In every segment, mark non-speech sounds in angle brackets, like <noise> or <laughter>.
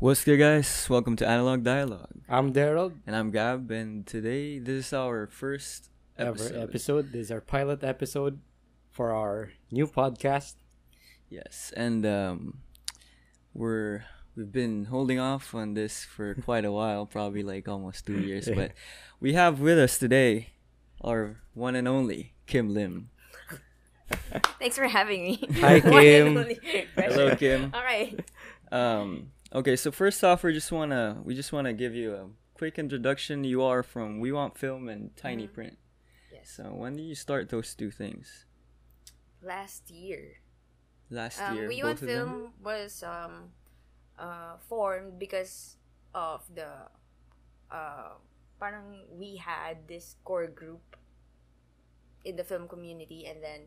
What's good, guys? Welcome to Analog Dialogue. I'm Daryl. And I'm Gab, and today this is our first episode. Ever episode. This is our pilot episode for our new podcast. Yes, and um, we're we've been holding off on this for quite a while, probably like almost two years. <laughs> But we have with us today our one and only Kim Lim. Thanks for having me. Hi, <laughs> Kim. Hello, Kim. All right. Um, okay, so first off, we just wanna we just wanna give you a quick introduction. You are from We Want Film and Tiny Mhm. Print. Yes. So when did you start those two things? Last year, Last um, year, We Want? Film was um, uh, formed because of the uh, parang we had this core group in the film community, and then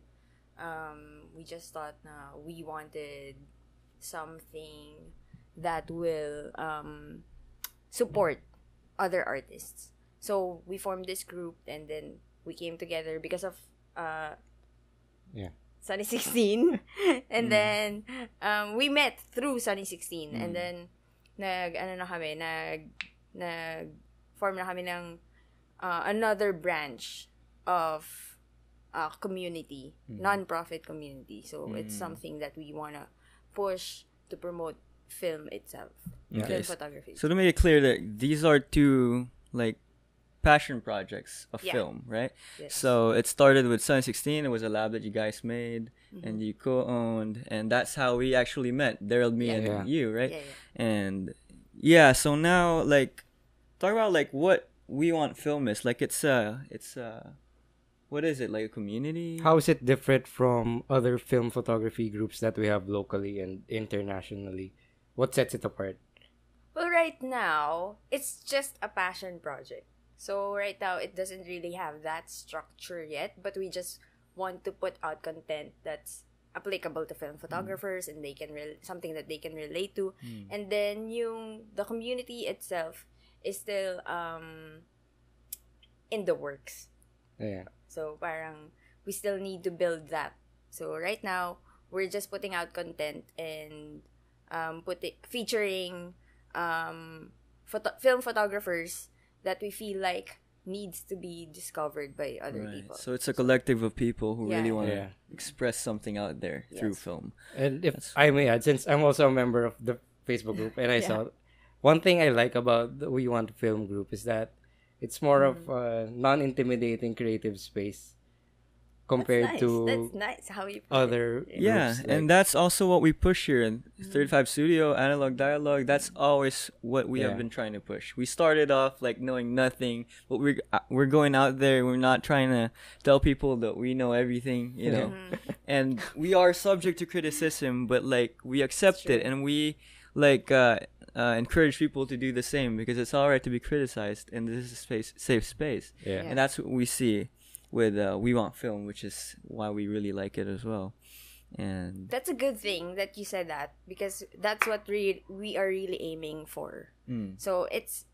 um, we just thought na we wanted something that will um, support other artists. So we formed this group, and then we came together because of uh, Yeah. Sunny <laughs> 16 and Mm. then um, we met through Sunny 16 and Mm. then nag ano na kami nag nag form na kami ng uh, another branch of uh, community Mm. non-profit community so it's Mm. something that we want to push to promote film itself Okay, film so- photography So to make it clear that these are two like passion projects of Yeah. film, right? Yes. So it started with Sun 16. It was a lab that you guys made Mhm. and you co-owned, and that's how we actually met. Daryl, me, Yeah. and Yeah. you, right? yeah, yeah. And yeah, so now like talk about like what we want film is. Like it's uh it's uh what is it like a community? How is it different from other film photography groups that we have locally and internationally? What sets it apart? Well, right now, it's just a passion project. So right now, it doesn't really have that structure yet, but we just want to put out content that's applicable to film photographers and they can rel- something that they can relate to. Mm. And then yung the community itself is still um in the works. Yeah. So parang we still need to build that. So right now we're just putting out content and um put featuring um photo- film photographers that we feel like needs to be discovered by other Right. people. So it's a collective of people who really want to Yeah. express something out there through film. And if That's- I may add, since I'm also a member of the Facebook group and I Yeah. saw one thing I like about the We Want Film group is that it's more of Mm. a non-intimidating creative space compared that's nice. to that's nice how you put it. other Yeah, groups, and that's also what we push here in Mm-hmm. 35 Studio, Analog Dialogue. That's always what we have been trying to push. We started off like knowing nothing, but we're uh, we're going out there. We're not trying to tell people that we know everything, you know. Mhm. <laughs> and we are subject to criticism, but like we accept it and we like uh, uh, encourage people to do the same because it's all right to be criticized, and this is a space, safe space. yeah. And that's what we see with uh, We Want Film, which is why we really like it as well. And That's a good thing that you said that because that's what we we are really aiming for. mm, So it's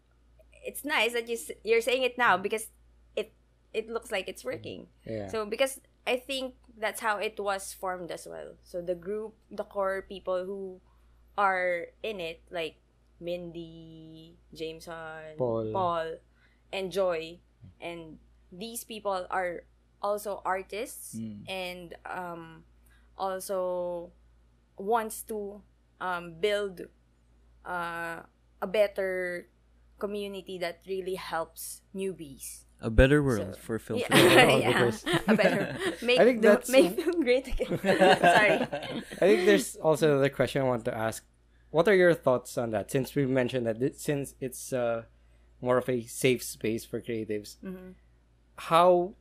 it's nice that you s- you're saying it now because it it looks like it's working. yeah. So because I think that's how it was formed as well. So the group, the core people who are in it, like Mindy, Jameson, Paul. and Joy, and these people are also artists Mm. and um, also wants to um, build uh, a better community that really helps newbies. a better world So- for film. Yeah, <laughs> yeah. <laughs> a better <laughs> make I think the- that's- make film great again. Sorry. I think there's also another question I want to ask. What are your thoughts on that? Since we mentioned that it, since it's uh, more of a safe space for creatives, Mhm. How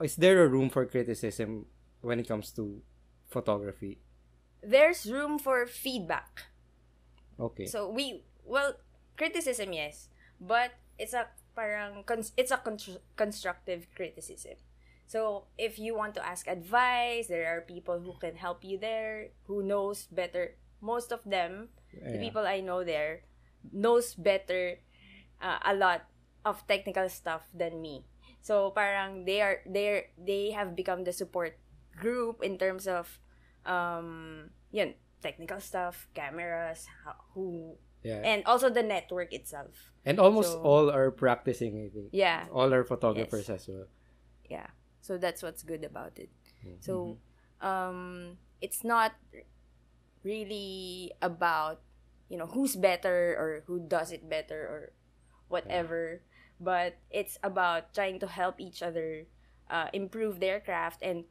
is there a room for criticism when it comes to photography? There's room for feedback. Okay. So we well criticism yes, but it's a parang it's a con- constructive criticism. So if you want to ask advice, there are people who can help you there, who knows better. Most of them, the people I know there, knows better uh, a lot of technical stuff than me. So parang they are they they have become the support group in terms of um yun, technical stuff, cameras, how, who Yeah. and also the network itself. And almost So- all are practicing, I think. Yeah, All are photographers as well. yeah. So that's what's good about it. Mm-hmm. So um it's not really about you know who's better or who does it better or whatever but it's about trying to help each other uh, improve their craft and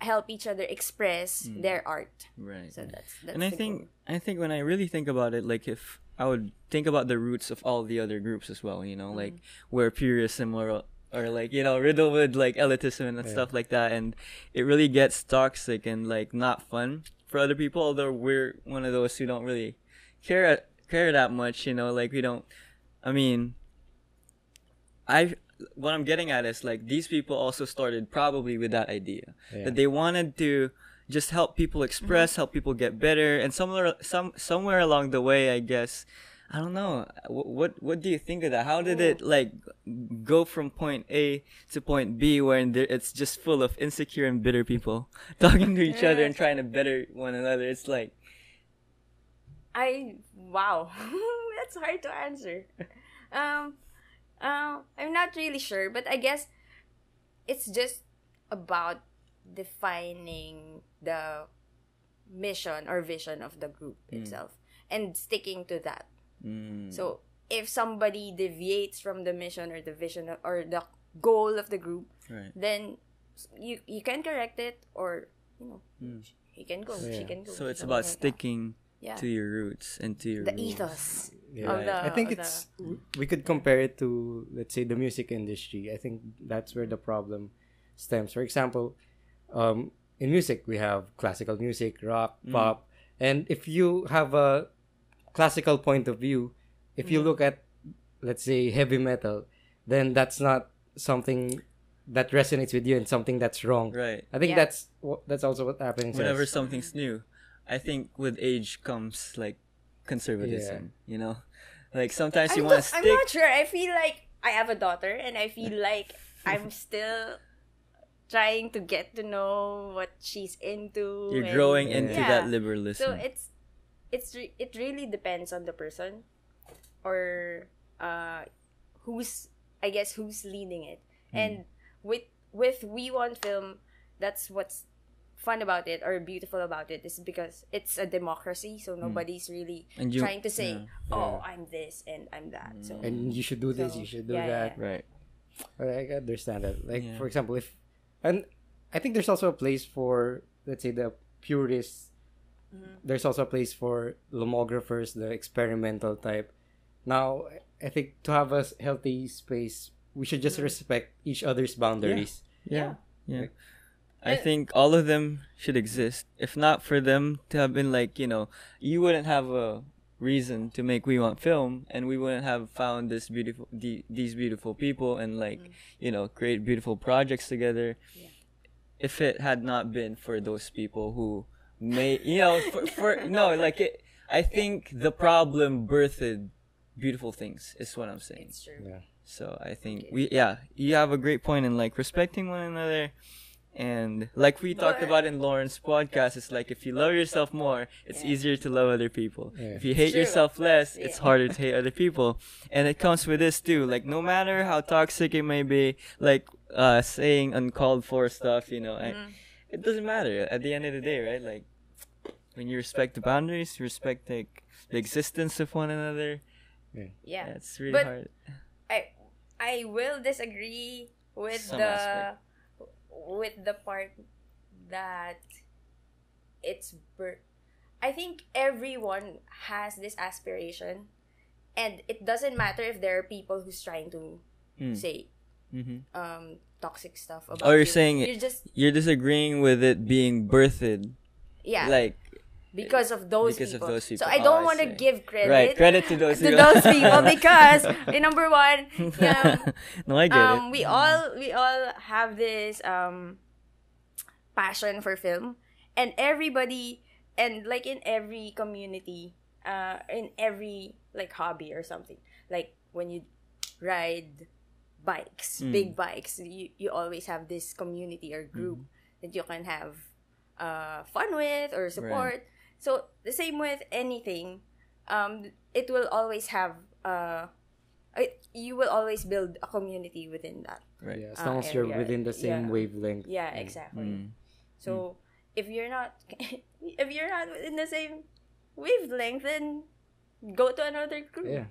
help each other express their art Right. so that's that's and I think goal. I think when I really think about it, like if I would think about the roots of all the other groups as well, you know, like Mm-hmm. where purism or or like you know riddled with like elitism and stuff like that, and it really gets toxic and like not fun for other people. Although we're one of those who don't really care care that much, you know, like we don't. I mean, I what I'm getting at is like these people also started probably with that idea Yeah. that they wanted to just help people express, help people get better, and somewhere some somewhere along the way, I guess, I don't know. What what, what do you think of that? How did it like go from point A to point B, where it's just full of insecure and bitter people <laughs> talking to each other and trying to better one another? It's like i wow <laughs> that's hard to answer um um i'm not really sure but i guess it's just about defining the mission or vision of the group itself and sticking to that. Mm, so if somebody deviates from the mission or the vision of, or the goal of the group right. then you you can correct it or you know he can go she Yeah. can go. So it's about like sticking yeah. to your roots and to your the rules. ethos Yeah. of the I think of it's the, we could compare it to let's say the music industry. I think that's where the problem stems. For example, um, in music we have classical music, rock, pop, and if you have a classical point of view, if you look at let's say heavy metal, then that's not something that resonates with you and something that's wrong. Right. I think Yeah. that's what that's also what happens. Whenever something's new, I think with age comes like conservatism. You know, like sometimes you want not, to I'm not sure I feel like I have a daughter and I feel <laughs> like I'm still trying to get to know what she's into You're and- growing into Yeah. that liberalism. so it's it's re- it really depends on the person or uh who's I guess who's leading it. Hmm. And with with We Want Film, that's what's fun about it or beautiful about it is because it's a democracy, so nobody's really Hmm. And you- trying to say, yeah. Hmm. "Oh, I'm this and I'm that." So and you should do this, So, you should do yeah, that. yeah. right. I I understand that. Like Yeah. for example, if and I think there's also a place for let's say the purists. Mm-hmm. There's also a place for lomographers, the experimental type. Now, I think to have a healthy space, we should just Mm-hmm. respect each other's boundaries. Yeah. Yeah. Like- I think all of them should exist. If not for them to have been like, you know, you wouldn't have a reason to make We Want Film and we wouldn't have found this beautiful the, these beautiful people and like, mm-hmm. you know, create beautiful projects together. If it had not been for those people who may, you know, for, for <laughs> no, like it I think the problem birthed beautiful things is what I'm saying. it's true. Yeah. So I think we yeah, you have a great point in like respecting one another and like we talked about in Lauren's podcast, it's like if you love yourself more, it's Yeah. easier to love other people. Yeah. If you hate True. yourself less, it's harder to hate other people. And it comes with this too. Like no matter how toxic it may be, like uh saying uncalled for stuff, you know, Mm-hmm. it doesn't matter at the end of the day, right? Like when you respect the boundaries, you respect like the existence of one another. Yeah. It's really But- hard. I I will disagree with Some the aspect. With the part that it's bur- I think everyone has this aspiration and it doesn't matter if there are people who's trying to Mm. say hmm um toxic stuff about Oh, you're you. saying you're just you're disagreeing with it being birthed yeah like because of those because of people. those people. So I Oh, don't I want to give credit right credit to those to people. those people <laughs> because eh, number one, yeah, <laughs> no i get um, it we all we all have this um passion for film, and everybody, and like in every community, uh, in every like hobby or something, like when you ride bikes, Mm. big bikes, you you always have this community or group Mm-hmm. that you can have uh fun with or support. So the same with anything. um, it will always have uh, it, you will always build a community within that. Right. Yeah, as uh, long as you're area. within the same Yeah. wavelength. Yeah, exactly. Mm. So if you're not <laughs> if you're not in the same wavelength, then go to another group. Yeah.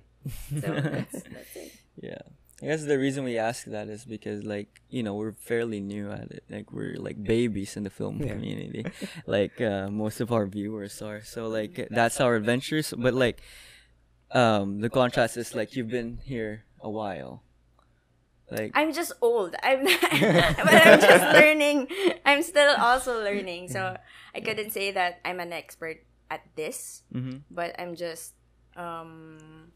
So that's, that's it. <laughs> Yeah. I guess the reason we ask that is because like, you know, we're fairly new at it. Like we're like babies in the film Yeah. community. <laughs> like uh most of our viewers are. So like that's our adventures, but like um the contrast is like you've been here a while. Like I'm just old. I'm not, <laughs> <laughs> but I'm just learning. I'm still also learning. So I couldn't say that I'm an expert at this, mhm. but I'm just um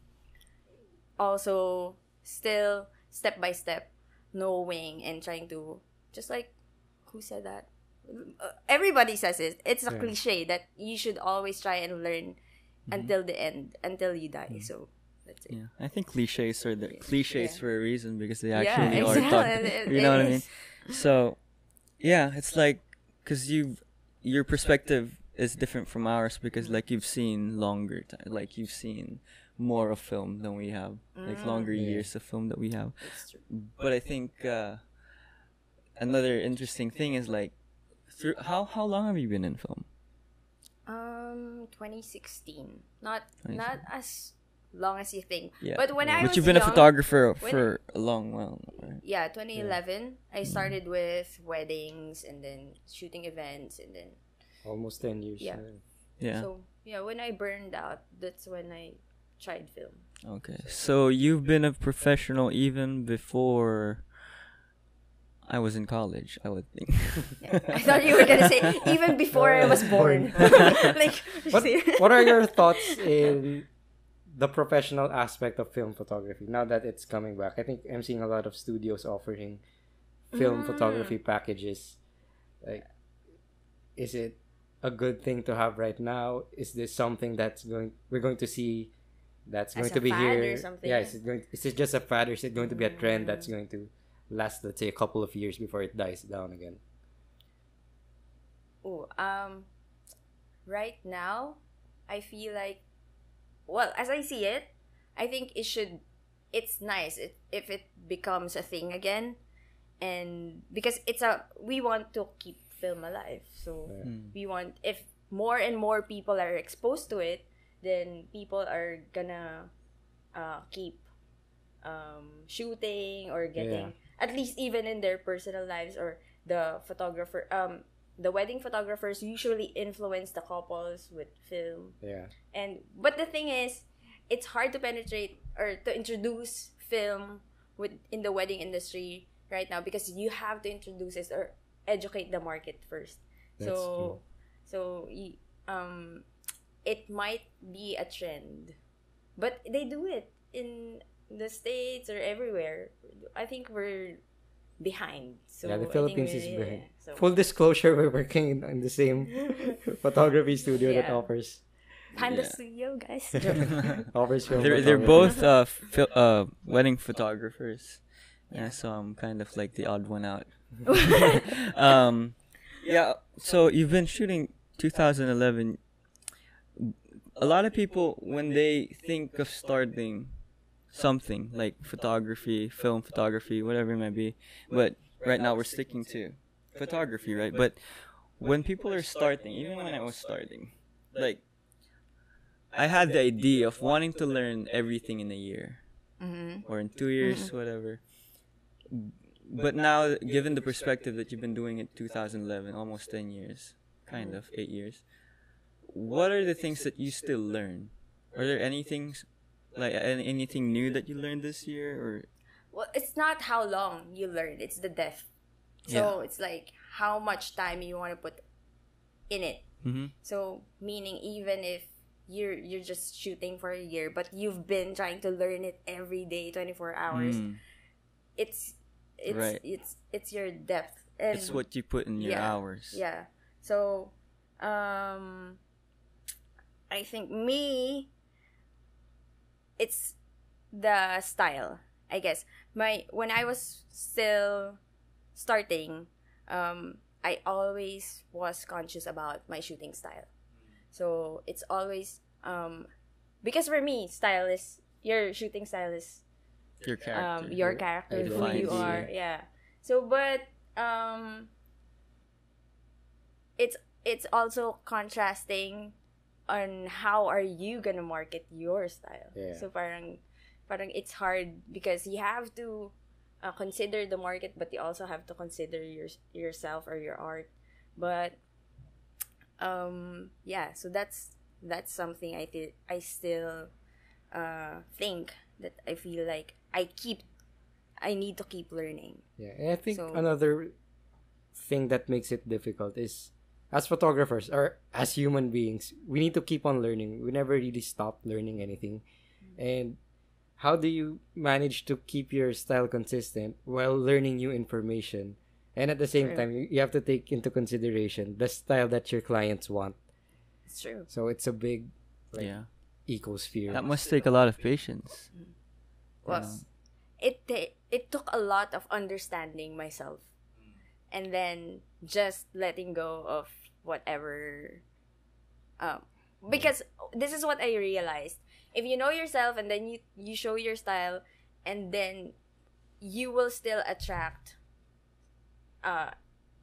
also still step by step knowing and trying to just like who said that Uh, everybody says it it's a Yeah. cliche that you should always try and learn until the end until you die so that's it Yeah. I think cliches are the cliches Yeah. for a reason because they Yeah, actually are exactly. taught. It- You know what I mean? So, yeah, it's like because you've your perspective is different from ours because like you've seen longer time, like you've seen more of film than we have, like Mm. longer Yeah. years of film that we have. But I think uh, another interesting thing is like, through how how long have you been in film? Um, 2016. Not 2016. not as long as you think. Yeah, But when yeah. I but was you've been a photographer for a long while, right? Yeah, 2011. I Mm. started with weddings and then shooting events and then Almost 10 years. Yeah. Yeah. so yeah, when I burned out, that's when I tried film. Okay. So you've been a professional even before I was in college, I would think. <laughs> Yeah. I thought you were gonna say even before I was born. <laughs> <laughs> like What, what are your thoughts in the professional aspect of film photography now that it's coming back? I think I'm seeing a lot of studios offering film Mm. photography packages. Like, is it a good thing to have right now? Is this something that's going we're going to see that's As going to a be fad or here? something? Yeah, is it going? Is it just a fad, or is it going to be a trend that's going to last, let's say, a couple of years before it dies down again? Oh, um, right now, I feel like, well, as I see it, I think it should, it's nice it, if it becomes a thing again, and because it's a, we want to keep film alive, so Yeah. Mm. we want if more and more people are exposed to it, then people are gonna uh, keep um, shooting or getting at least even in their personal lives or the photographer um the wedding photographers usually influence the couples with film. Yeah. and but the thing is it's hard to penetrate or to introduce film with in the wedding industry right now because you have to introduce it or educate the market first. That's so so um it might be a trend but they do it in the states or everywhere i think we're behind so yeah, the Philippines we're- is yeah, behind. so- Full disclosure, we're working in, in the same <laughs> photography studio that offers Panda Yeah. Studio, guys. <laughs> <laughs> offers film they're they're both uh fil- uh wedding photographers. Yeah, so I'm kind of like the odd one out. um yeah, so you've been shooting 2011 a lot of people when they think of starting something like photography, film photography, whatever it might be, but right now we're sticking to photography, right? But when people are starting, even when I was starting, like I had the idea of wanting to learn everything in a year mm-hmm. or in two years, whatever. But now, given the perspective that you've been doing it 2011, almost 10 years, kind of, 8 years, what are the things that you still learn? Are there anything, like anything new that you learned this year? Or Well, it's not how long you learn; it's the depth. So it's like how much time you want to put in it. mm-hmm. So meaning even if you're you're just shooting for a year, but you've been trying to learn it every day, twenty four hours. Mm. It's it's Right. it's it's your depth. And it's what you put in your yeah, hours. Yeah. So, um, I think me, it's the style. I guess my when I was still starting, um, I always was conscious about my shooting style. So it's always um, because for me, style is your shooting style is Your character. um your character, who you you. are. Yeah. So, but um, it's it's also contrasting on how are you gonna market your style. Yeah. So parang parang it's hard because you have to uh, consider the market, but you also have to consider your yourself or your art. But um, yeah. So that's that's something I th- I still uh think that I feel like I keep I need to keep learning. Yeah, and I think So- another thing that makes it difficult is as photographers or as human beings, we need to keep on learning. We never really stop learning anything. And how do you manage to keep your style consistent while learning new information? And at the same True. time, you, you have to take into consideration the style that your clients want. It's true. So it's a big like, yeah. ecosphere. That must take a lot of patience. Mm-hmm. Well, Yeah. it ta- it took a lot of understanding myself, mm. and then just letting go of whatever. Um, because this is what I realized: if you know yourself and then you you show your style, and then you will still attract uh,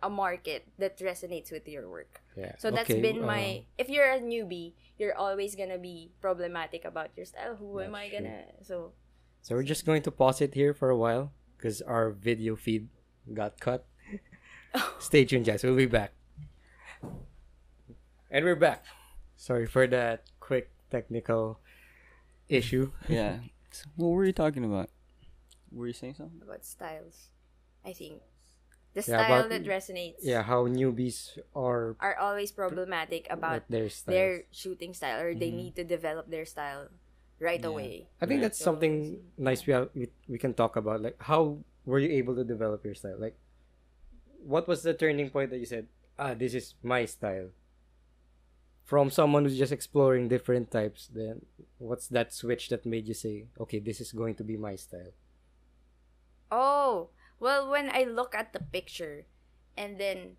a market that resonates with your work. yeah. So that's Okay, been uh, my. If you're a newbie, you're always gonna be problematic about your style. Who am I gonna? So So we're just going to pause it here for a while because our video feed got cut. <laughs> Stay tuned, guys. We'll be back. And we're back. Sorry for that quick technical issue. <laughs> Yeah. So what were you talking about? Were you saying something? about styles, I think the Yeah, style about- that resonates. Yeah, how newbies are Are always problematic about their styles. their shooting style, or they Mhm. need to develop their style right Yeah. away. I think Right. that's something nice we, have, we we can talk about. Like, how were you able to develop your style? Like, what was the turning point that you said, ah, this is my style? From someone who's just exploring different types, then what's that switch that made you say, okay, this is going to be my style? Oh, well, when I look at the picture and then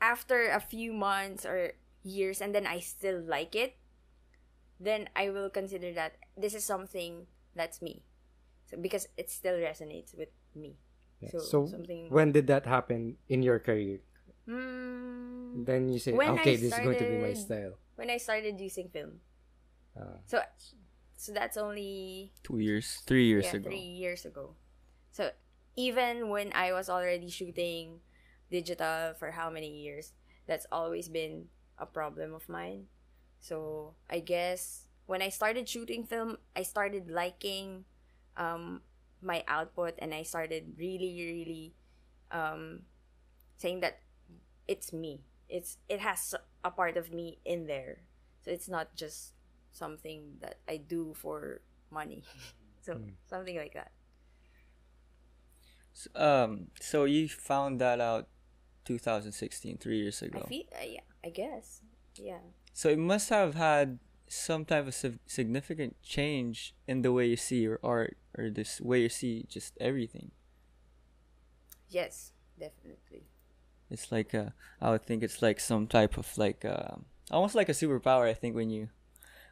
after a few months or years and then I still like it, then I will consider that this is something that's me. So because it still resonates with me. Yeah. So, So, something when did that happen in your career? Hmm, Then you say, When I okay, this is going to be my style. when I started using film. Ah. So so that's only Two years, three years yeah, ago. three years ago. So even when I was already shooting digital for how many years, that's always been a problem of mine. So I guess when I started shooting film, I started liking um, my output, and I started really, really um, saying that it's me. It's it has a part of me in there. So it's not just something that I do for money. <laughs> so Mm. something like that. S- Um, so you found that out 2016, three years ago. I feel uh, yeah, I guess. Yeah. So it must have had some type of sig- significant change in the way you see your art or this way you see just everything. Yes, definitely. It's like uh, I would think it's like some type of like uh, almost like a superpower. I think when you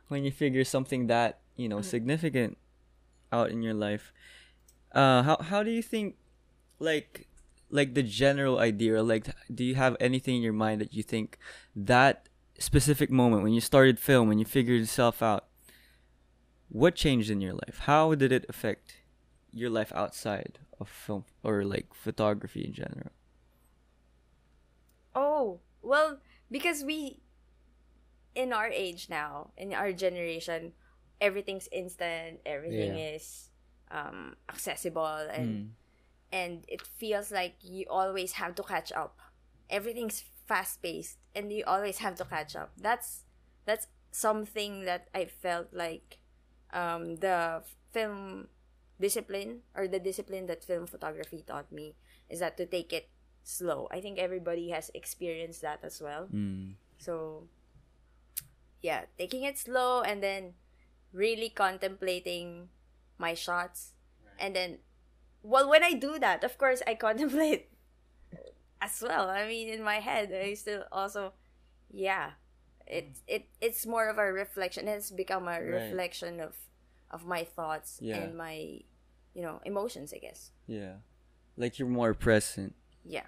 when you figure something that you know significant out in your life. Uh, how how do you think like like the general idea? Like, do you have anything in your mind that you think that specific moment when you started film when you figured yourself out? What changed in your life? How did it affect your life outside of film or like photography in general? Oh, well, because we in our age now, in our generation, everything's instant, everything Yeah. is um accessible and Mm. and it feels like you always have to catch up. Everything's fast paced and you always have to catch up. That's that's something that I felt like um the film discipline or the discipline that film photography taught me is that to take it slow. I think everybody has experienced that as well. Mm. So, yeah, taking it slow and then really contemplating my shots. And then, well, when I do that, of course, I <laughs> contemplate as well. I mean, in my head, I still also, yeah, It it it's more of a reflection. It's become a Right. reflection of of my thoughts Yeah. and my you know emotions. I guess. Yeah. Like you're more present. Yeah.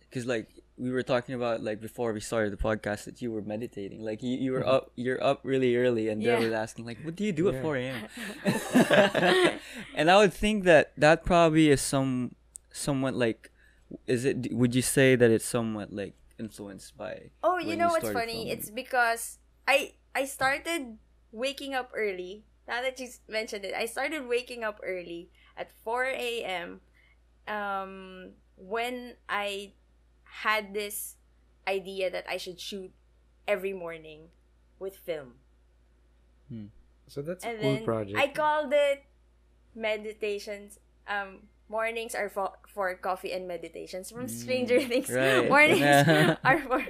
Because like we were talking about like before we started the podcast that you were meditating. Like you, you were mm-hmm. up you're up really early and Dare Yeah. was asking like what do you do at 4 a.m. <laughs> <laughs> and I would think that that probably is some somewhat like is it would you say that it's somewhat like influenced by Oh, you know you what's funny? filming? It's because I I started waking up early. Now that you mentioned it, I started waking up early at 4 a.m. Um, when I had this idea that I should shoot every morning with film. So that's a and cool project. I called it meditations. Um, mornings are for, for coffee and meditations. From Stranger Mm, Things, right. <laughs> mornings <laughs> <laughs> are for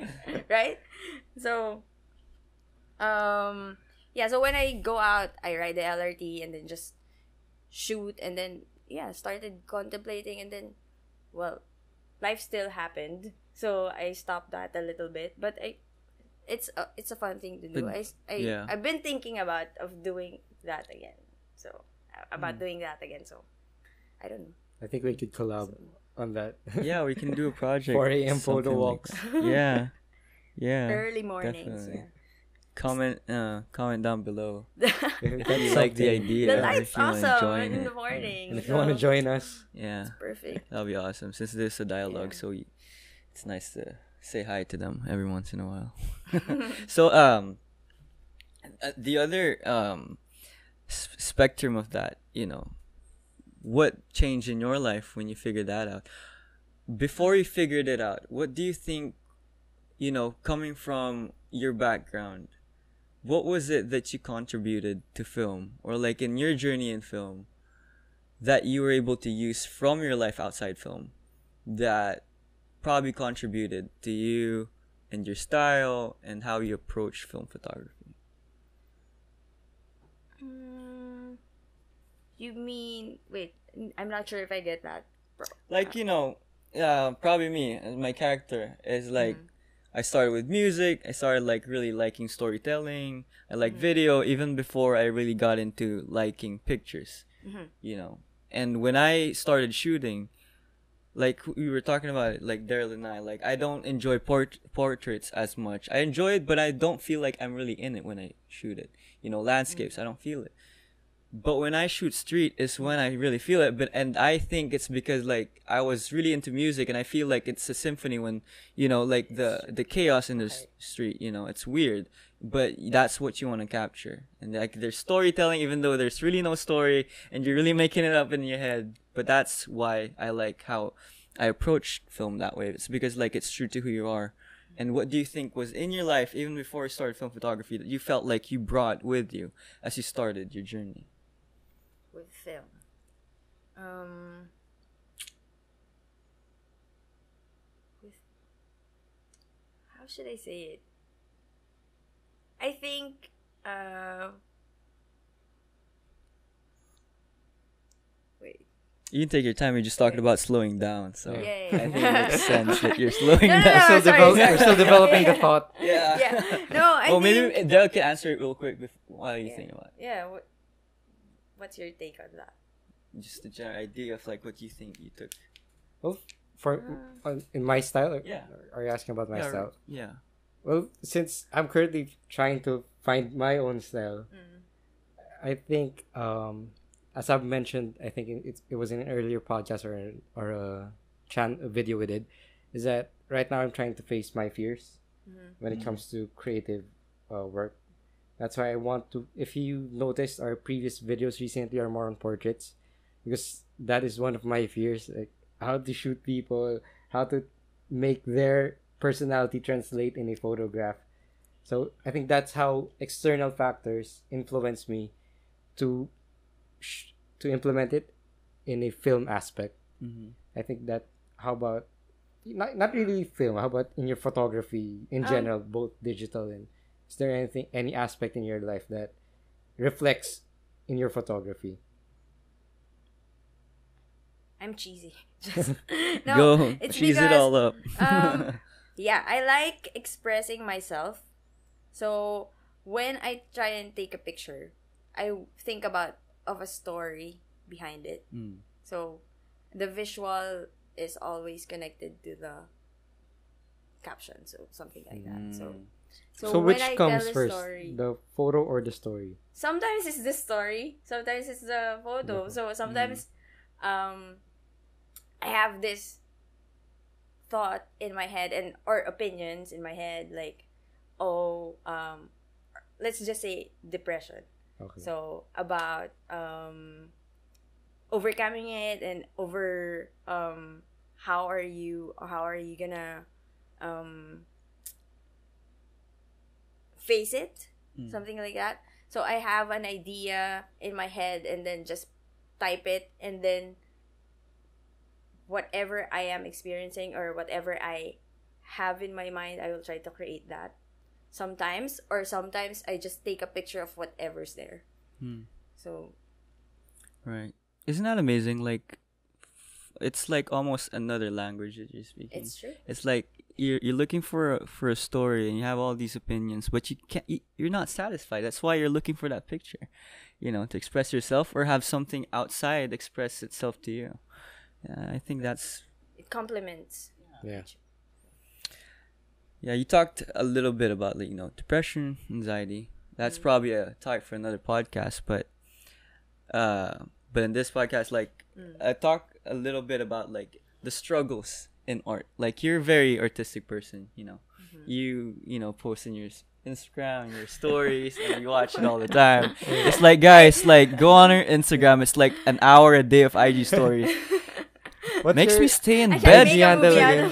right. So, um, yeah. So when I go out, I ride the LRT and then just shoot, and then yeah, started contemplating, and then, well, life still happened, <laughs> so I stopped that a little bit, but I. It's a, it's a fun thing to do. But- I, I yeah. I've been thinking about of doing that again. So about Mm. doing that again. So I don't know. I think we could collab on that. Yeah, we can do a <laughs> project. 4 a.m. photo something like walks. yeah. <laughs> Yeah. Early mornings. definitely. Comment uh comment down below Yeah. if you like the idea. the light's if you wanna awesome join in the morning. and if you want to join us, Yeah. perfect. That'll be awesome. Since there's a dialogue, Yeah. so y it's nice to say hi to them every once in a while. <laughs> <laughs> so um, uh, the other um, s- spectrum of that, you know, what changed in your life when you figured that out? Before you figured it out, what do you think? You know, coming from your background, what was it that you contributed to film, or like in your journey in film? that you were able to use from your life outside film that probably contributed to you and your style and how you approach film photography. Mm, you mean wait? I'm not sure if I get that. Bro. Like, you know, uh, probably me, my character is like I started with music, I started like really liking storytelling, I like video even before I really got into liking pictures. Mhm. You know. And when I started shooting, like we were talking about it, like Daryl and I, like I don't enjoy port- portraits as much. I enjoy it, but I don't feel like I'm really in it when I shoot it. You know, landscapes, I don't feel it. But when I shoot street is when I really feel it. But and I think it's because like I was really into music and I feel like it's a symphony when you know like the the chaos in the s- street. You know, it's weird, but that's what you want to capture. And like there's storytelling, even though there's really no story, and you're really making it up in your head. But that's why I like how I approach film that way. It's because like it's true to who you are. And what do you think was in your life even before you started film photography that you felt like you brought with you as you started your journey? With film. Um, with how should I say it? I think uh, wait. You can take your time. You're just talking about slowing down, so Yeah. Yeah, I think it makes <laughs> sense that you're slowing No, no, down. no, still, sorry, develop- sorry. we're still developing the thought. Yeah. <laughs> yeah. No, I well, think, maybe Del can answer it real quick before, while you Yeah. think about Yeah. What, what's your take on that? Just the general idea of like what you think you took. Well, for on, in my style, Yeah. Are you asking about my yeah, style? yeah. Well, since I'm currently trying to find my own style, Mm. I think, um, as I've mentioned, I think it, it was in an earlier podcast or or a chan a video we did, is that right now I'm trying to face my fears Mhm. when it Mhm. comes to creative uh, work. That's why I want to. If you noticed, our previous videos recently are more on portraits, because that is one of my fears. Like how to shoot people, how to make their personality translate in a photograph. So I think that's how external factors influence me to sh- to implement it in a film aspect. Mm-hmm. I think that how about not not really film, how about in your photography in Um, general, both digital and is there anything any aspect in your life that reflects in your photography? I'm cheesy. <laughs> Just, <laughs> <laughs> no, Go, it's cheese it all up. um, yeah, I like expressing myself. So when I try and take a picture, I think about of a story behind it. Mm. So the visual is always connected to the caption, so something like that. Mm. so, So, which comes first, story, the photo or the story? sometimes it's the story, sometimes it's the photo. Mhm. So sometimes um I have this thought in my head and or opinions in my head like oh um let's just say depression. Okay. So about um overcoming it and over um how are you how are you gonna um face it Mm. something like that so i have an idea in my head and then just type it and then whatever i am experiencing or whatever i have in my mind i will try to create that sometimes or sometimes i just take a picture of whatever's there Mm. so Right. Isn't that amazing? Like, it's like almost another language that you're speaking. it's true It's like you're you're looking for a, for a story and you have all these opinions, but you can't. You, you're not satisfied. That's why you're looking for that picture, you know, to express yourself or have something outside express itself to you. Yeah, I think that's it complements yeah. yeah. You talked a little bit about like you know depression, anxiety. That's Mm. probably a topic for another podcast, but uh, but in this podcast, like Mm. I talk a little bit about like the struggles in art. Like you're a very artistic person, you know. Mm-hmm. You you know post in your s- Instagram, your stories, and you watch it all the time. It's like guys, like go on our Instagram. It's like an hour a day of IG stories. <laughs> What's Makes your, me stay in I bed. can make a handle movie out again.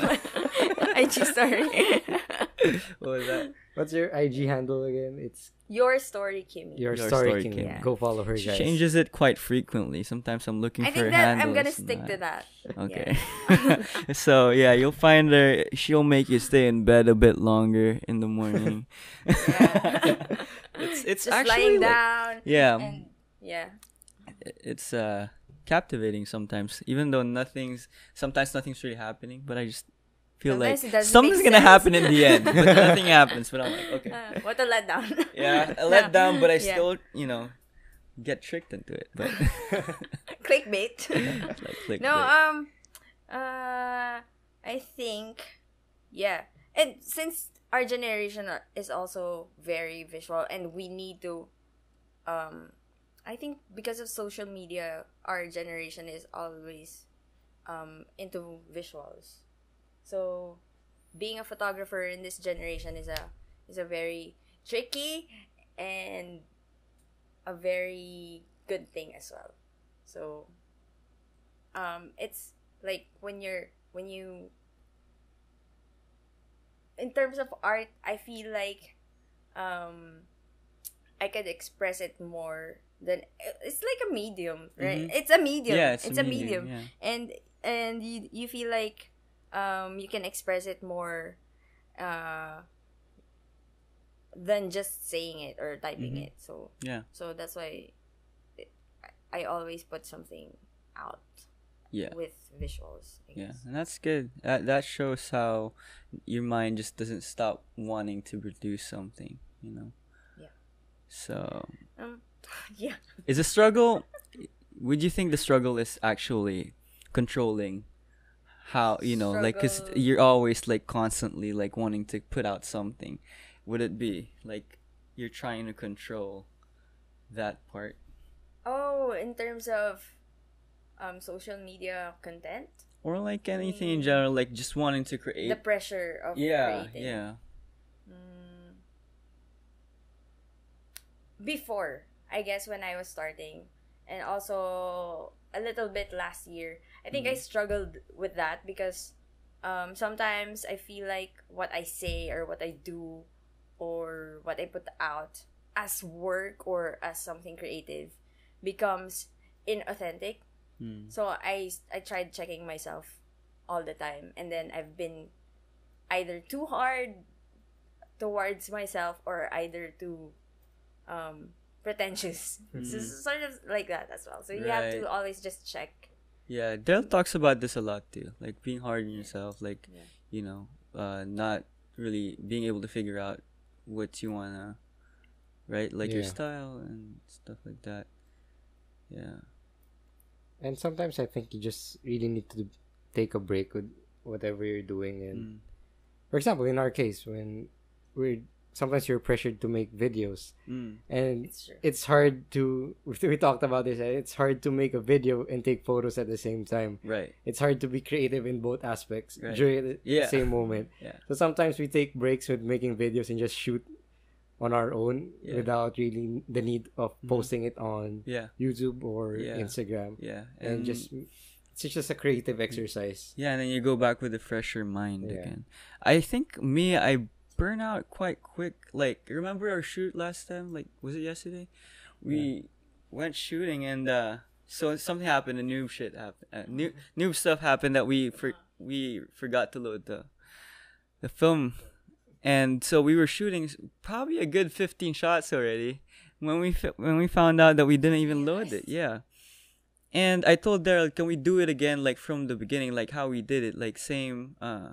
of my <laughs> IG story. <laughs> What was that? What's your IG handle again? It's Your story, Kimmy. your, Your story, Story King. King. Yeah. Go follow her, She guys. changes it quite frequently. Sometimes I'm looking I for think that I'm gonna stick to that. Okay. <laughs> so yeah, you'll find her. She'll make you stay in bed a bit longer in the morning. Yeah. <laughs> it's it's Just actually lying like- down. yeah, And yeah. it's uh captivating sometimes. Even though nothing's sometimes nothing's really happening, but I just feel like something's gonna happen in the end, <laughs> but nothing happens. But I'm like, okay, Uh, what a letdown. <laughs> yeah, a letdown, but I Yeah. still you know get tricked into it. But <laughs> Clickbait. like click no, um, uh, I think, yeah, and since our generation is also very visual, and we need to, um, I think because of social media, our generation is always, um, into visuals. So, being a photographer in this generation is a is a very tricky and a very good thing as well. So, um it's like when you're when you in terms of art i feel like um i could express it more than it's like a medium right Mhm. it's a medium yeah, it's, it's, a medium, Yeah. and and you you feel like um you can express it more uh than just saying it or typing Mhm. it so Yeah. so that's why I- always put something out Yeah. with visuals. I Yeah, and that's good. That that shows how your mind just doesn't stop wanting to produce something, you know. Yeah. So, Um, <laughs> yeah. is the struggle would you think the struggle is actually controlling how, you know, like cuz you're always like constantly like wanting to put out something. Would it be like you're trying to control that part? Oh, in terms of um social media content, Or like anything in Mm. general like just wanting to create the pressure of Yeah, creating. yeah. Mm, before, I guess when I was starting, and also a little bit last year, I think I Mhm. struggled with that because um, sometimes I feel like what I say or what I do or what I put out as work or as something creative becomes inauthentic. Mm. So I I tried checking myself all the time and then I've been either too hard towards myself or either too um pretentious. Mhm. So, so sort of like that as well. So you have to always just check. Yeah, Dale talks about this a lot too. Like being hard on yourself, like Yeah. you know, uh, not really being able to figure out what you wanna, right? Like your style and stuff like that. Yeah. And sometimes I think you just really need to take a break with whatever you're doing. And Mm. for example, in our case, when we're sometimes you're pressured to make videos, Mm. and It's it's hard to. <laughs> We talked about this. eh, It's hard to make a video and take photos at the same time. Right. It's hard to be creative in both aspects Right. during the Yeah. same moment. <laughs> Yeah. So sometimes we take breaks with making videos and just shoot on our own Yeah. Mm-hmm. without really the need of posting it on Yeah. YouTube or Yeah. Instagram. Yeah. And, just it's just a creative exercise. Yeah, and then you go back with a fresher mind Yeah. again. I think me, I burn out quite quick. Like, remember our shoot last time? Like, was it yesterday? We went shooting, and uh, so something happened. And new shit happened. Uh, new new stuff happened that we for we forgot to load the the film, and so we were shooting probably a good fifteen shots already. When we when we found out that we didn't even load it, yeah. And I told Daryl, can we do it again, like from the beginning, like how we did it, like same, uh,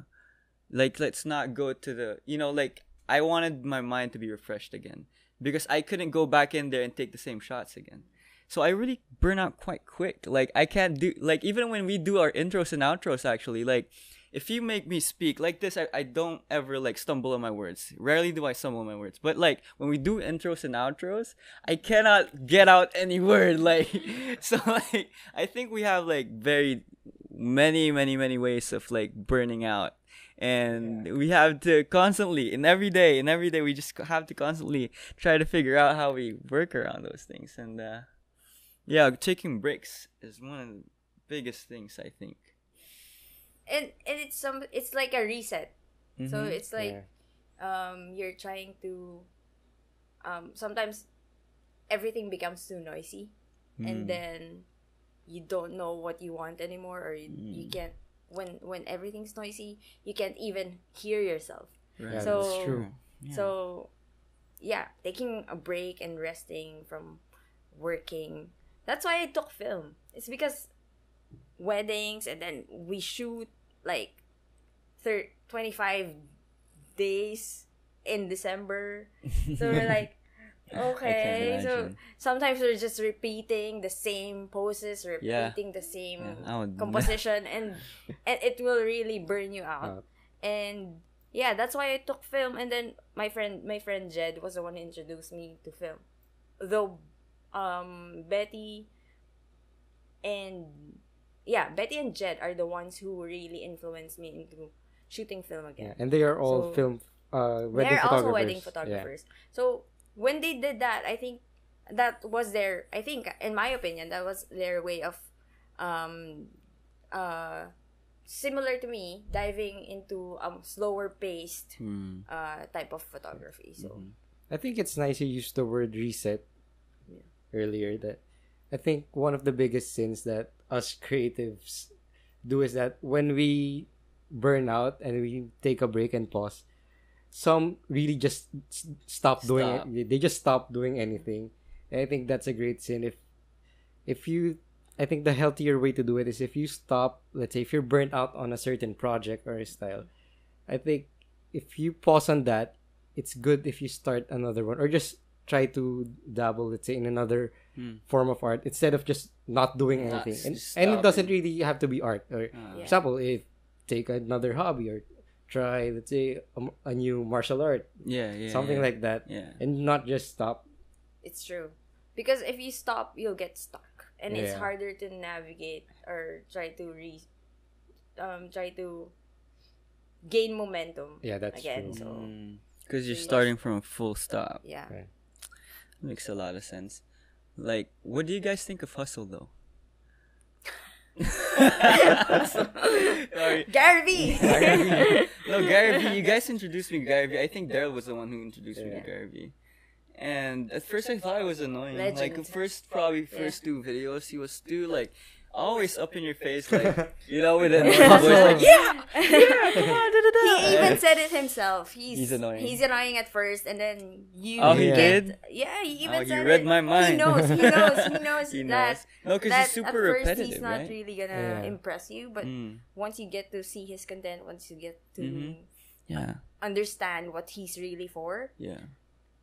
like let's not go to the, you know, like I wanted my mind to be refreshed again because I couldn't go back in there and take the same shots again. So I really burn out quite quick. Like I can't do, like even when we do our intros and outros, actually, like if you make me speak like this, I, I don't ever like stumble on my words. Rarely do I stumble on my words. But like when we do intros and outros, I cannot get out any word. <laughs> Like so like I think we have like very many, many, many ways of like burning out. And we have to constantly, in every day, in every day, we just have to constantly try to figure out how we work around those things. And uh, yeah, taking breaks is one of the biggest things I think. and and it's some it's like a reset. So Mhm. it's like Yeah. um you're trying to um sometimes everything becomes too noisy Mm. and then you don't know what you want anymore or you, you Mm. can't when when everything's noisy you can't even hear yourself Right. So- that's true. Yeah. so yeah taking a break and resting from working that's why i took film it's because weddings and then we shoot like thir- 25 days in december so we're <laughs> like okay so sometimes we're just repeating the same poses Yeah. repeating the same Yeah, composition <laughs> and and it will really burn you Out. and yeah that's why i took film and then my friend my friend jed was the one who introduced me to film though um betty and yeah betty and jed are the ones who really influenced me into shooting film Yeah. again And they are all So- film uh wedding they're photographers. also wedding Yeah. photographers so when they did that i think that was their i think in my opinion that was their way of um uh similar to me diving into a slower paced Hmm. uh type of photography so Mhm. I think it's nice you used the word reset earlier. That I think one of the biggest sins that us creatives do is that when we burn out and we take a break and pause, some really just stop doing Stop. it. They just stop doing anything. And I think that's a great sin. If if you, I think the healthier way to do it is if you stop. Let's say if you're burnt out on a certain project or a style, I think if you pause on that, it's good if you start another one or just try to dabble, let's say, in another Hmm. form of art instead of just not doing Not anything. And, and it doesn't really have to be art. Or, for Yeah. example, if take another hobby or try, let's say, a, a new martial art, Yeah, yeah. something yeah. like that, Yeah. and not just stop. it's true because if you stop you'll get stuck and it's harder to navigate or try to re um try to gain momentum Yeah, that's again true. so Because you're So, starting from a full stop. yeah Right. Makes a lot of sense. Like, what do you guys think of hustle though? Sorry. Gary Vee! Gary <laughs> No, Gary Vee. You guys introduced me to Gary Vee. I think Daryl was the one who introduced me to Yeah. Gary Vee. And at first I thought it was annoying. Legend. Like first probably Yeah. first two videos, he was too like always up in your face, like <laughs> you know, with an Yeah. annoying voice, like yeah, he even said it himself. He's He's annoying. He's annoying at first, and then you. Oh, he get- did? Yeah, he even Oh, you said read it. my mind. He knows. He knows. He <laughs> knows He that. knows. No, because he's super at first repetitive, he's not right? really gonna Yeah. impress you, but Mm. once you get to see his content, once you get to Mhm. Yeah. understand what he's really for, Yeah.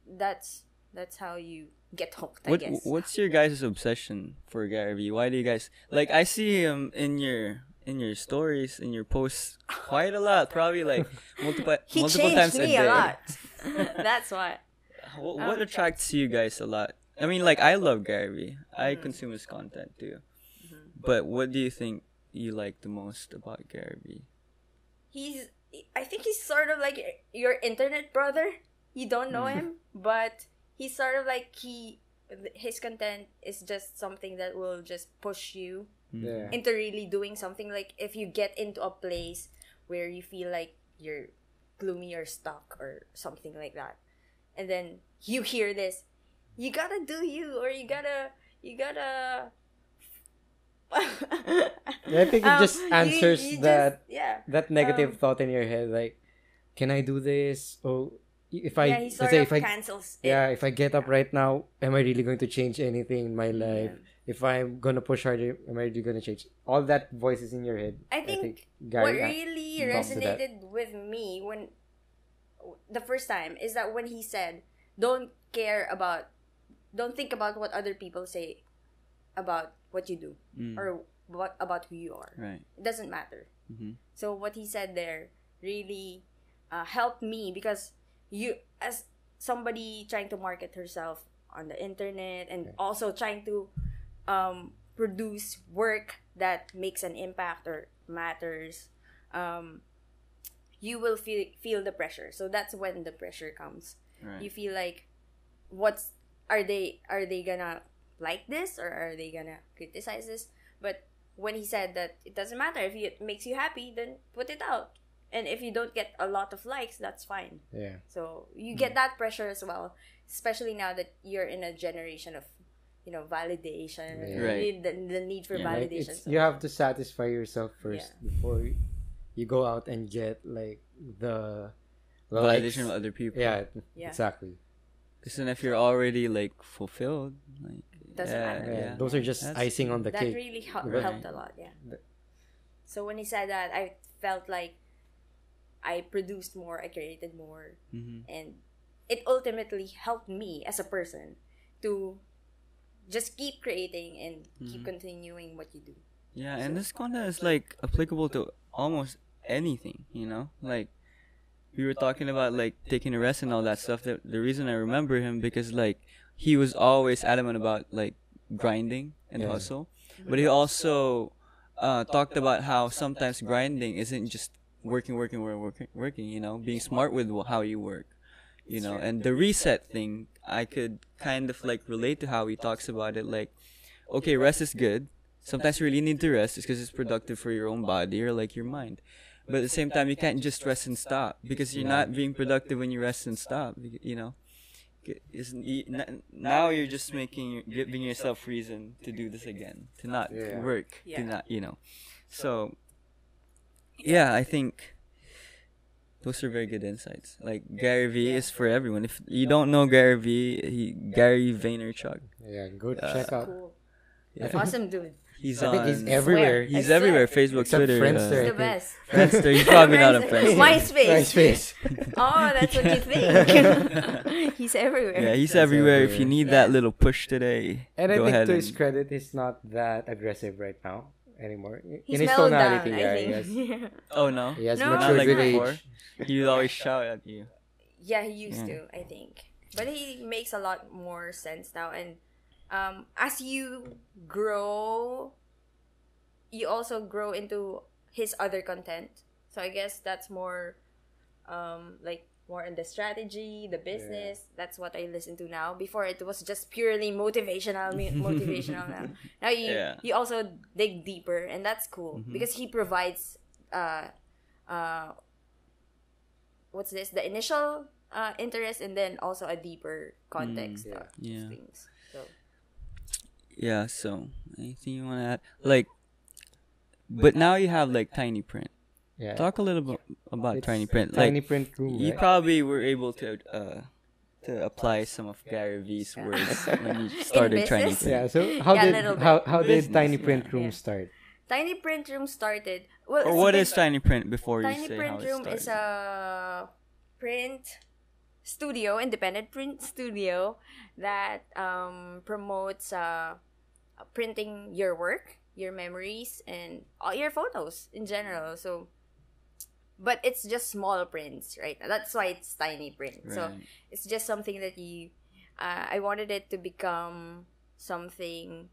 that's that's how you get hooked. I What guess. What's your guys' obsession for Gary Vee? Why do you guys like? I see him in your in your stories in your posts quite a lot. Probably like <laughs> multiple he multiple changed times a me day. a, lot. <laughs> <laughs> that's why. What, what attracts you guys a lot? I mean, like I love Gary Vee. I Mm-hmm. consume his content too. But what do you think you like the most about Gary He's. I think he's sort of like your internet brother. You don't know him, but he's sort of like he. His content is just something that will just push you Yeah. into really doing something like if you get into a place where you feel like you're gloomy or stuck or something like that and then you hear this you gotta do you or you gotta you gotta <laughs> Yeah, I think it Um, just you- answers you just- that yeah that negative um, thought in your head, like, can I do this? Oh, if I yeah he let's sort say of if I cancels it. yeah if I get up right now, am I really going to change anything in my life? Yeah. If I'm gonna push harder, am I really gonna change? All that voices in your head. I think what Gary. really talks resonated with me when the first time is that when he said, "Don't care about, don't think about what other people say about what you do Mm. or what about who you are. Right. It doesn't matter." hmm So what he said there really uh, helped me because you, as somebody trying to market herself on the internet and Okay. also trying to um, produce work that makes an impact or matters, um, you will feel feel the pressure. So that's when the pressure comes. Right. You feel like, what's are they are they gonna like this or are they gonna criticize this? But when he said that it doesn't matter if it makes you happy, then put it out. And if you don't get a lot of likes, that's fine. Yeah. So you get that pressure as well, especially now that you're in a generation of, you know, validation. Yeah. You Right. need the, the need for Yeah. Validation. it's, So- you have to satisfy yourself first Yeah. before you, you go out and get like the, the Validation likes. of other people. Yeah, Yeah. exactly. Because then if you're already like fulfilled, like Doesn't yeah, matter. Yeah, yeah. those are just That's icing on the that cake. That really hel- Right. helped a lot yeah The- so when he said that i felt like i produced more i created more Mhm. and it ultimately helped me as a person to just keep creating and keep Mm-hmm. continuing what you do Yeah, and this content is like applicable to almost anything, you know? Like we were talking about like taking a rest and all that stuff. That the reason I remember him because like he was always adamant about like grinding and Yeah. hustle. But he also uh, talked about how sometimes grinding isn't just working, working, working, working, working. You know, being smart with how you work. You know, and the reset thing, I could kind of like relate to how he talks about it. Like, okay, rest is good. Sometimes you really need to rest because it's productive for your own body or like your mind. But at the same time, you can't just rest and stop because you're not being productive when you rest and stop. You know, isn't now you're just making giving yourself reason to do this again, to not Yeah. work, to not you know. So yeah, I think those are very good insights. Like Gary Vee is for everyone. If you don't know Gary Vee, he Gary Vaynerchuk. Yeah, go Uh, check out. cool Yeah. awesome dude He's I think on. he's everywhere. I He's swear. everywhere. Facebook, Except Twitter, Friendster. He's the best uh, Friendster. He's probably not on Friendster. Friendster. MySpace. MySpace. <laughs> oh that's what you think <laughs> he's everywhere Yeah, he's He's everywhere. If you need Yeah. that little push today, And I think ahead. to his and- credit, he's not that aggressive right now anymore. he's In his mellowed down tonality, I yeah, think he has, <laughs> oh no, he has No, not matured like with before. age. He would always shout at you. Yeah, he used Yeah. to, I think. But he makes a lot more sense now. And um, as you grow, you also grow into his other content. So I guess that's more um, like more in the strategy, the business. That's what I listen to now. Before it was just purely motivational, <laughs> motivational now. Now you Yeah. you also dig deeper, and that's cool Mhm. because he provides uh, uh, what's this the initial uh, interest and then also a deeper context Mm, of yeah. things so Yeah. So anything you want to add? Like, but now you have like tiny print. Yeah. Talk a little bit about It's tiny print. Tiny like, print room. you right? probably were able to uh to apply some of Gary V's Yeah. words when you <laughs> started tiny print. yeah. So how Yeah, did little bit. how how did Business, Tiny yeah. Print Room Yeah. start? tiny print room started well Or it's a what bit- is tiny print before you tiny say print how it room started? is a print studio, independent print studio that um, promotes uh, printing your work, your memories, and all your photos in general. So, but it's just small prints, right? That's why it's tiny print. So it's just something that you. Uh, I wanted it to become something.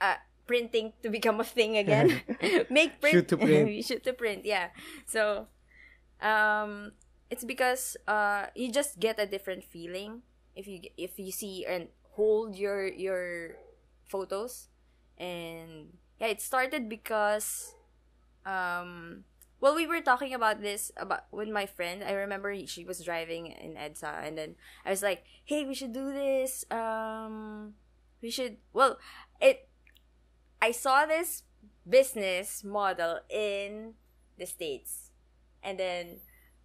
Uh, printing to become a thing again. <laughs> Make print. Shoot to print. <laughs> shoot to print. Yeah. So, um, it's because uh you just get a different feeling if you if you see and hold your your photos and yeah it started because um well we were talking about this about with my friend. I remember she was driving in edsa and then i was like hey we should do this um we should well it i saw this business model in the states. And then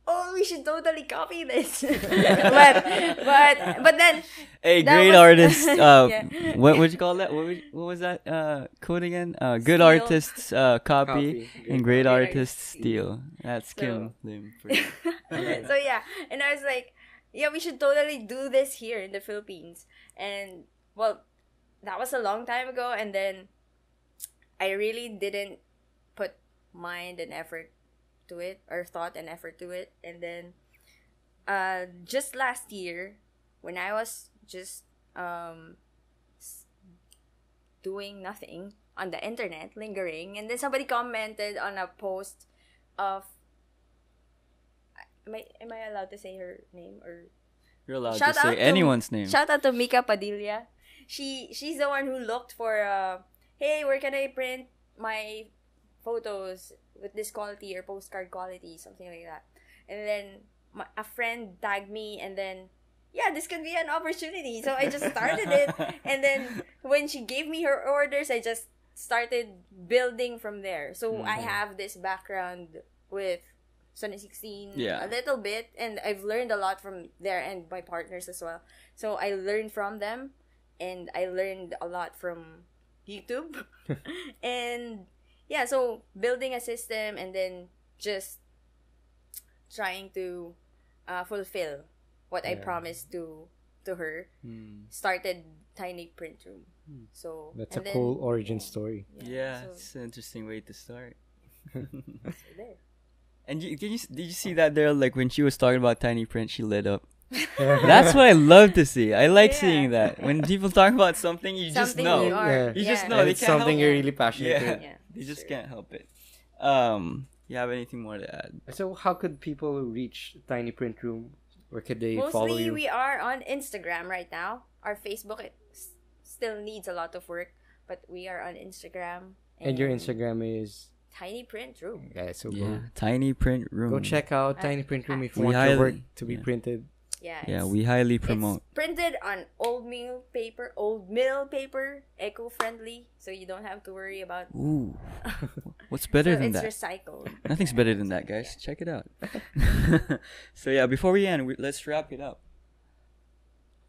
oh we should totally copy this <laughs> but but but then Hey, That great was- artist. <laughs> Uh, Yeah. what would you call that? What, would, what was that uh, code again? Uh, good Steal. artists uh, copy, Copy. and Great great artists artists steal. That's So- Kim Lim. <laughs> So yeah, and I was like, yeah, we should totally do this here in the Philippines. And well, that was a long time ago, and then I really didn't put mind and effort to it, or thought and effort to it, and then uh, just last year, when I was just um doing nothing on the internet, lingering, and then somebody commented on a post of am I am I allowed to say her name or You're allowed Shout to say to- anyone's name. shout out to Mika Padilla. She she's the one who looked for uh hey where can I print my photos with this quality or postcard quality something like that. And then my, a friend tagged me and then yeah this could be an opportunity so I just started it <laughs> and then when she gave me her orders I just started building from there. So I Mhm. have this background with Sunny 16 Yeah. a little bit and I've learned a lot from there and my partners as well. So I learned from them and I learned a lot from YouTube. <laughs> <laughs> and yeah, so building a system and then just trying to uh, fulfill what I Yeah. promised to to her Hmm. started tiny print room. Hmm. So That's a then- cool origin story. Yeah, so- it's an interesting way to start. <laughs> so there. and you, did you did you see that there? Like when she was talking about tiny print, she lit up. <laughs> That's what I love to see. I like Yeah. seeing that when people talk about something, you just Something know. you are. You just Yeah. know And they it's can't something help you're it. really passionate Yeah. with. Yeah, They just sure. can't help it. Um, you have anything more to add? So how could people reach Tiny Print Room? Where could they follow Mostly you? we are on Instagram right now. Our Facebook it s- still needs a lot of work, but we are on Instagram. and your Instagram is Tiny Print Room. yeah. So Yeah, tiny print room. go check out Uh, Tiny Print Room if We you want your work to be yeah. printed. Yeah. Yeah, we highly it's promote. printed on old mill paper, old mill paper, eco-friendly, so you don't have to worry about. Ooh, <laughs> what's better so than it's that? recycled. Nothing's better than that, <laughs> guys. Check it out. <laughs> so yeah, before we end, we, let's wrap it up.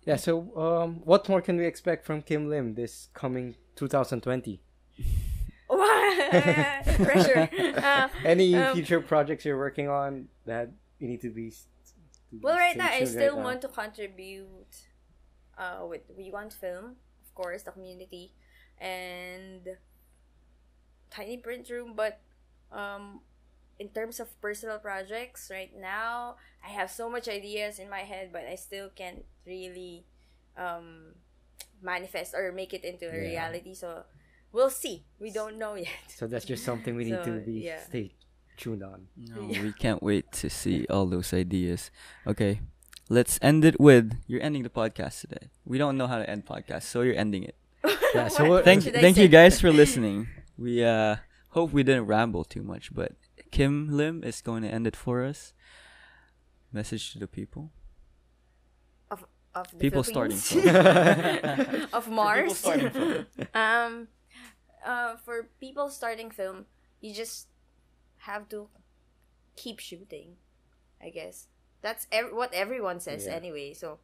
Yeah. So um, what more can we expect from Kim Lim this coming 2020? Pressure. Uh, Any Um, future projects you're working on that you need to be? Well, right now, I still right now? want to contribute uh, with We Want Film, of course, the community, and Tiny Print Room. But um, in terms of personal projects, right now, I have so much ideas in my head, but I still can't really um, manifest or make it into a Yeah. reality. So we'll see. We don't know <laughs> yet. So that's just something we need So, to be yeah. stay tuned on. No, Yeah. <laughs> we can't wait to see all those ideas. Okay, let's end it with you're ending the podcast today. We don't know how to end podcasts, so you're ending it. <laughs> Yeah, so What what- Thank should thank you guys for <laughs> listening. We uh hope we didn't ramble too much, but Kim Lim is going to end it for us. Message to the people. of of the People starting Philippines. of Mars. starting film. um, uh, for people starting film, you just have to keep shooting. I guess that's ev- what everyone says Yeah. anyway. So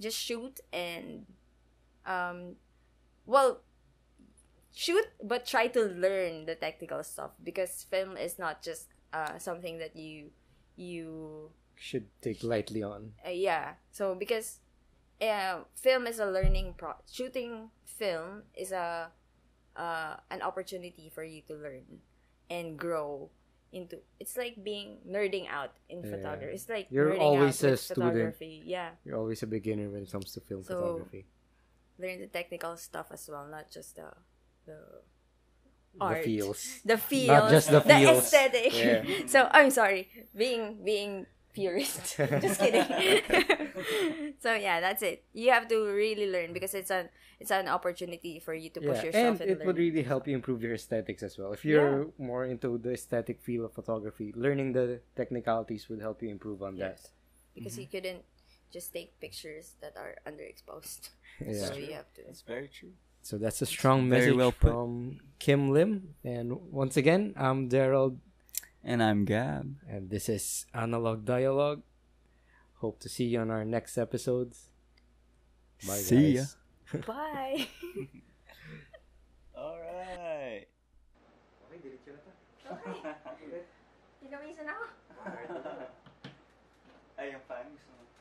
just shoot and um, well, shoot, but try to learn the technical stuff because film is not just uh something that you you should take lightly on. Uh, yeah. So because uh, film is a learning pro shooting film is a uh, an opportunity for you to learn and grow into it's like being nerding out in Yeah. photography. It's like You're always a student. Yeah. You're always a beginner when it comes to film So- photography. Learn the technical stuff as well, not just the the The art. feels. the feels, just the feels. aesthetic. Yeah. <laughs> so I'm sorry, being being purist. <laughs> just kidding. <laughs> so yeah, that's it. You have to really learn because it's an it's an opportunity for you to push Yeah, yourself and and, it learn. would really help you improve your aesthetics as well. If you're more into the aesthetic feel of photography, learning the technicalities would help you improve on that. Yes. because you couldn't just take pictures that are underexposed. <laughs> Yeah. So you have to. That's very true. So that's a strong Very message well from Kim Lim. And once again, I'm Daryl, and I'm Gab. And this is Analog Dialogue. Hope to see you on our next episodes. Bye, see guys. ya. <laughs> Bye. <laughs> All right. Okay, <laughs> diretso na to. Okay. Tinawisan ako. Ay, yung fan. Gusto